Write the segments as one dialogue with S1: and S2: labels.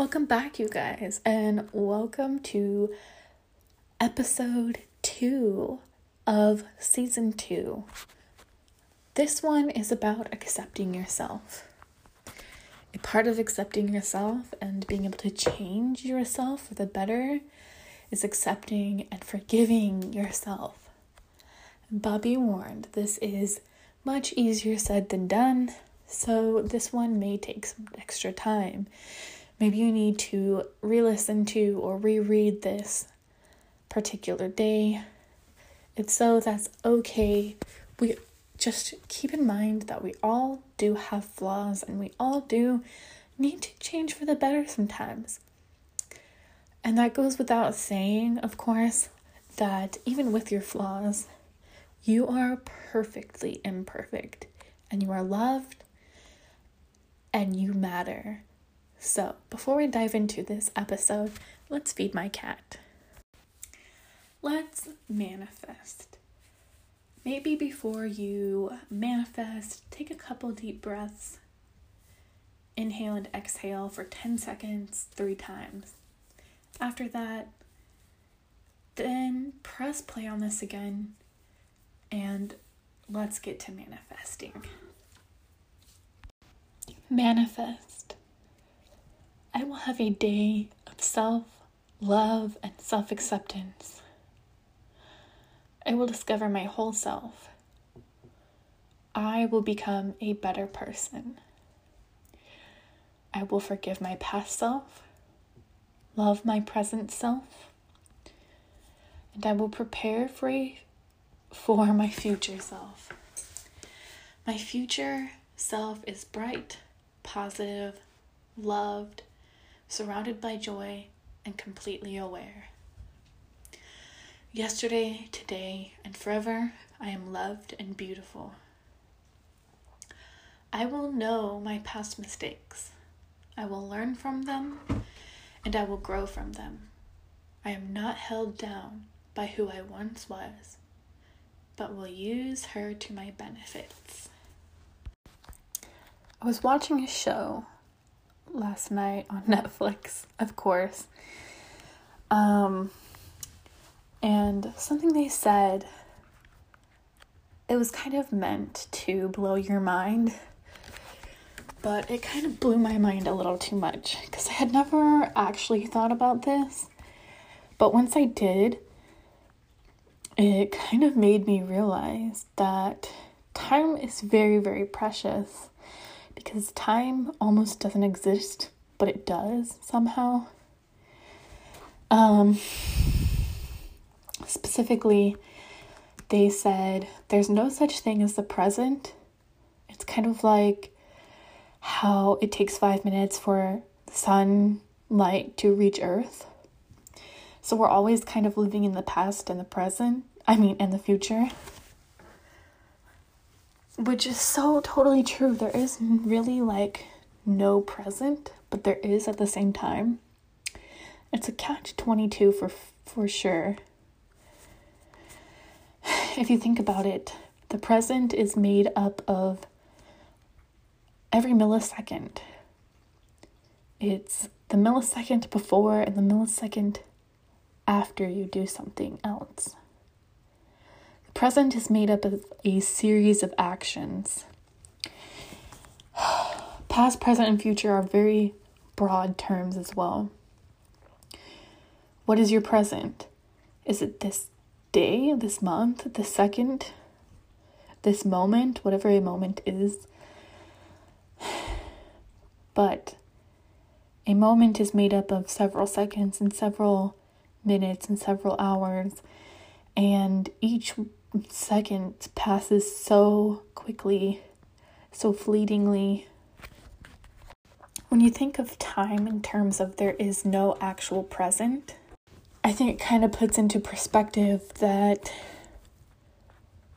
S1: Welcome back, you guys, and welcome to episode two of season two. This one is about accepting yourself. A part of accepting yourself and being able to change yourself for the better is accepting and forgiving yourself. Bobby warned, this is much easier said than done, so this one may take some extra time Maybe you need to re listen to or reread this particular day. If so, that's okay. We just keep in mind that we all do have flaws and we all do need to change for the better sometimes. And that goes without saying, of course, that even with your flaws, you are perfectly imperfect and you are loved and you matter. So, before we dive into this episode, let's feed my cat. Let's manifest. Maybe before you manifest, take a couple deep breaths. Inhale and exhale for 10 seconds, three times. After that, then press play on this again and let's get to manifesting. Manifest. I will have a day of self love and self acceptance. I will discover my whole self. I will become a better person. I will forgive my past self, love my present self, and I will prepare for, a, for my future self. My future self is bright, positive, loved, surrounded by joy, and completely aware. Yesterday, today, and forever, I am loved and beautiful. I will know my past mistakes. I will learn from them, and I will grow from them. I am not held down by who I once was, but will use her to my benefits. I was watching a show last night on Netflix, of course. Um, and something they said, it was kind of meant to blow your mind, but it kind of blew my mind a little too much because I had never actually thought about this. But once I did, it kind of made me realize that time is very, very precious because time almost doesn't exist, but it does somehow. Um, specifically, they said there's no such thing as the present. It's kind of like how it takes five minutes for sunlight to reach Earth. So we're always kind of living in the past and the present. I mean, in the future which is so totally true. There is really like no present, but there is at the same time. It's a catch 22 for for sure. If you think about it, the present is made up of every millisecond. It's the millisecond before and the millisecond after you do something else. Present is made up of a series of actions. Past, present, and future are very broad terms as well. What is your present? Is it this day, this month, this second, this moment, whatever a moment is? But a moment is made up of several seconds and several minutes and several hours, and each second passes so quickly, so fleetingly. When you think of time in terms of there is no actual present, I think it kind of puts into perspective that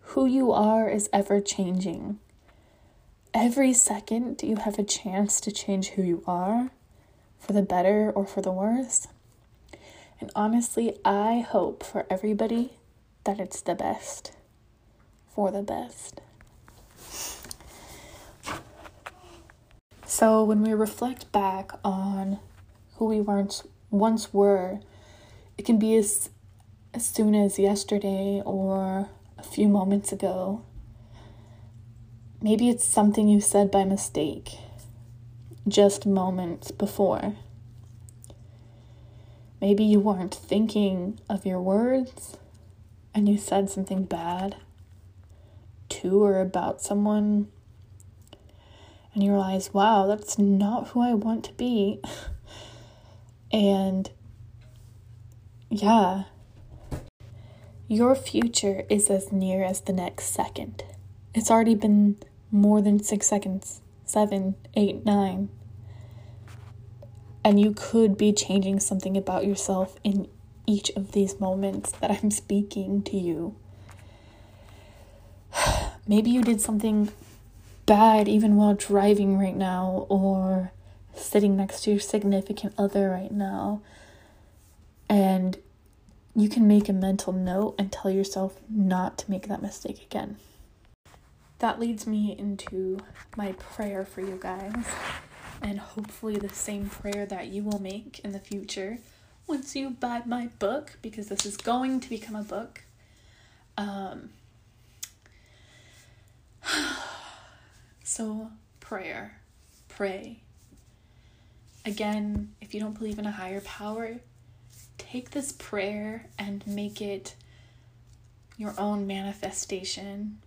S1: who you are is ever changing. Every second, you have a chance to change who you are for the better or for the worse. And honestly, I hope for everybody that it's the best for the best. So, when we reflect back on who we once once were. It can be as as soon as yesterday or a few moments ago. Maybe it's something you said by mistake just moments before. Maybe you weren't thinking of your words and you said something bad to or about someone and you realize, wow, that's not who I want to be. and yeah, your future is as near as the next second. It's already been more than six seconds seven, eight, nine. And you could be changing something about yourself in each of these moments that I'm speaking to you. Maybe you did something bad even while driving right now or sitting next to your significant other right now. And you can make a mental note and tell yourself not to make that mistake again. That leads me into my prayer for you guys, and hopefully the same prayer that you will make in the future once you buy my book, because this is going to become a book. Um, So, prayer. Pray. Again, if you don't believe in a higher power, take this prayer and make it your own manifestation,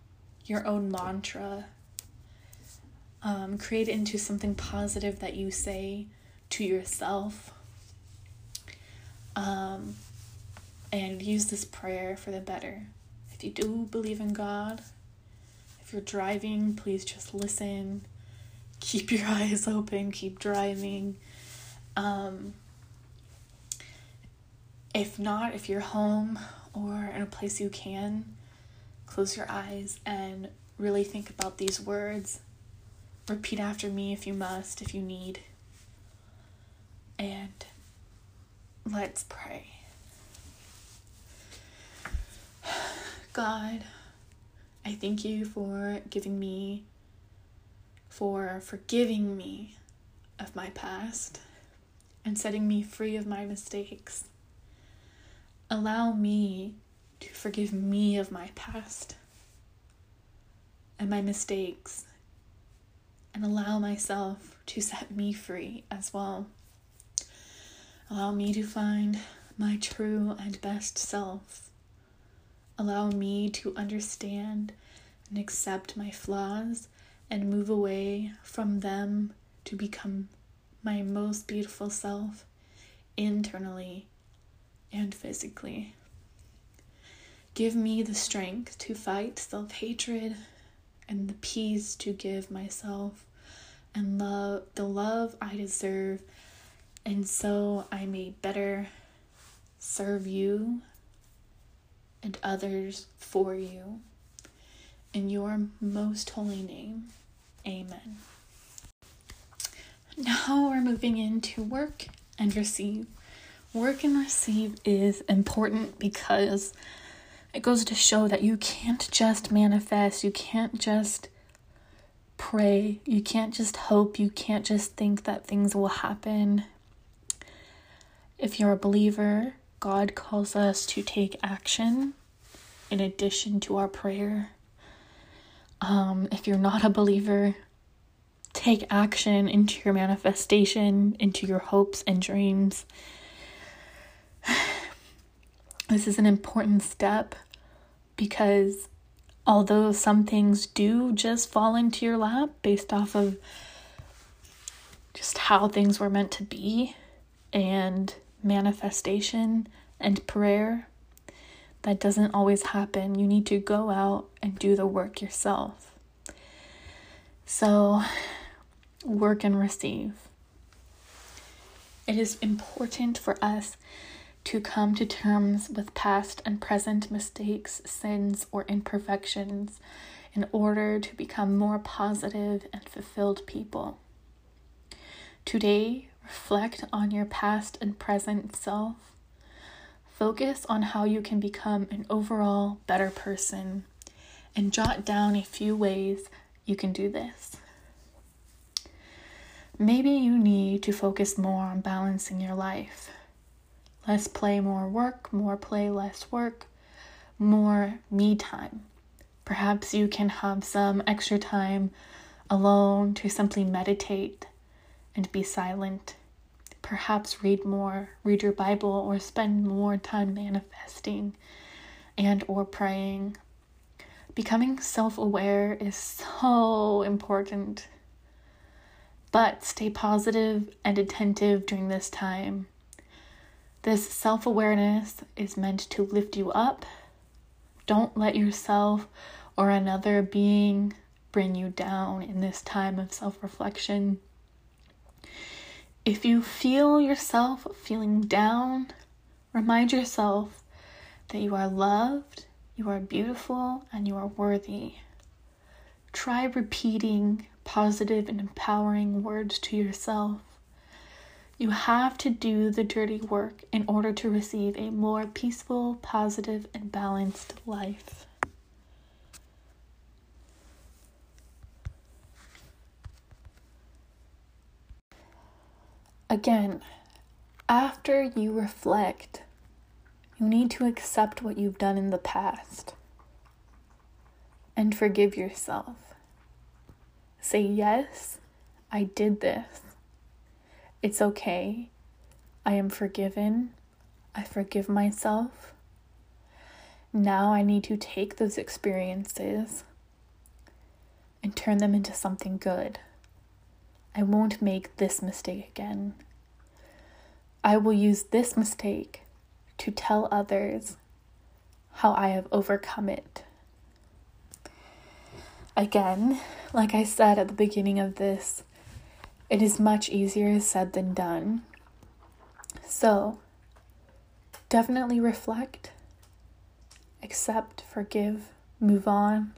S1: your own mantra. Um, create it into something positive that you say to yourself. Um, and use this prayer for the better. If you do believe in God, if you're driving, please just listen. Keep your eyes open, keep driving. Um, if not, if you're home or in a place you can, close your eyes and really think about these words. Repeat after me if you must, if you need. And let's pray. God, I thank you for giving me, for forgiving me of my past and setting me free of my mistakes. Allow me to forgive me of my past and my mistakes and allow myself to set me free as well. Allow me to find my true and best self Allow me to understand and accept my flaws and move away from them to become my most beautiful self internally and physically. Give me the strength to fight self hatred and the peace to give myself and love the love I deserve, and so I may better serve you and others for you. In your most holy name, amen. Now we're moving into work and receive. Work and receive is important because it goes to show that you can't just manifest, you can't just pray, you can't just hope, you can't just think that things will happen. If you're a believer, God calls us to take action in addition to our prayer. Um, if you're not a believer, take action into your manifestation, into your hopes and dreams. This is an important step because although some things do just fall into your lap based off of just how things were meant to be and manifestation and prayer, that doesn't always happen. You need to go out and do the work yourself. So, work and receive. It is important for us to come to terms with past and present mistakes, sins, or imperfections in order to become more positive and fulfilled people. Today, reflect on your past and present self Focus on how you can become an overall better person and jot down a few ways you can do this. Maybe you need to focus more on balancing your life. Less play, more work, more play, less work, more me time. Perhaps you can have some extra time alone to simply meditate and be silent. Perhaps read more, read your Bible, or spend more time manifesting and or praying. Becoming self-aware is so important. But stay positive and attentive during this time. This self awareness is meant to lift you up. Don't let yourself or another being bring you down in this time of self reflection. If you feel yourself feeling down, remind yourself that you are loved, you are beautiful, and you are worthy. Try repeating positive and empowering words to yourself. You have to do the dirty work in order to receive a more peaceful, positive, and balanced life. Again, after you reflect, you need to accept what you've done in the past and forgive yourself. Say, Yes, I did this. It's okay. I am forgiven. I forgive myself. Now I need to take those experiences and turn them into something good. I won't make this mistake again. I will use this mistake to tell others how I have overcome it. Again, like I said at the beginning of this, it is much easier said than done. So, definitely reflect, accept, forgive, move on,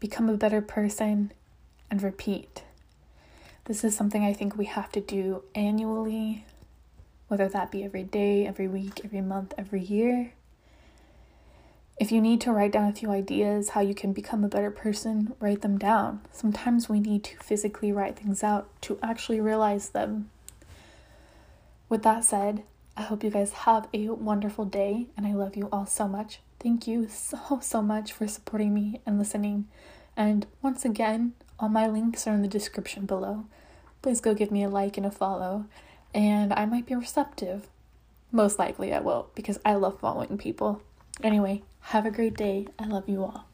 S1: become a better person, and repeat. This is something I think we have to do annually, whether that be every day, every week, every month, every year. If you need to write down a few ideas how you can become a better person, write them down. Sometimes we need to physically write things out to actually realize them. With that said, I hope you guys have a wonderful day and I love you all so much. Thank you so, so much for supporting me and listening. And once again, all my links are in the description below please go give me a like and a follow, and I might be receptive. Most likely I will, because I love following people. Anyway, have a great day. I love you all.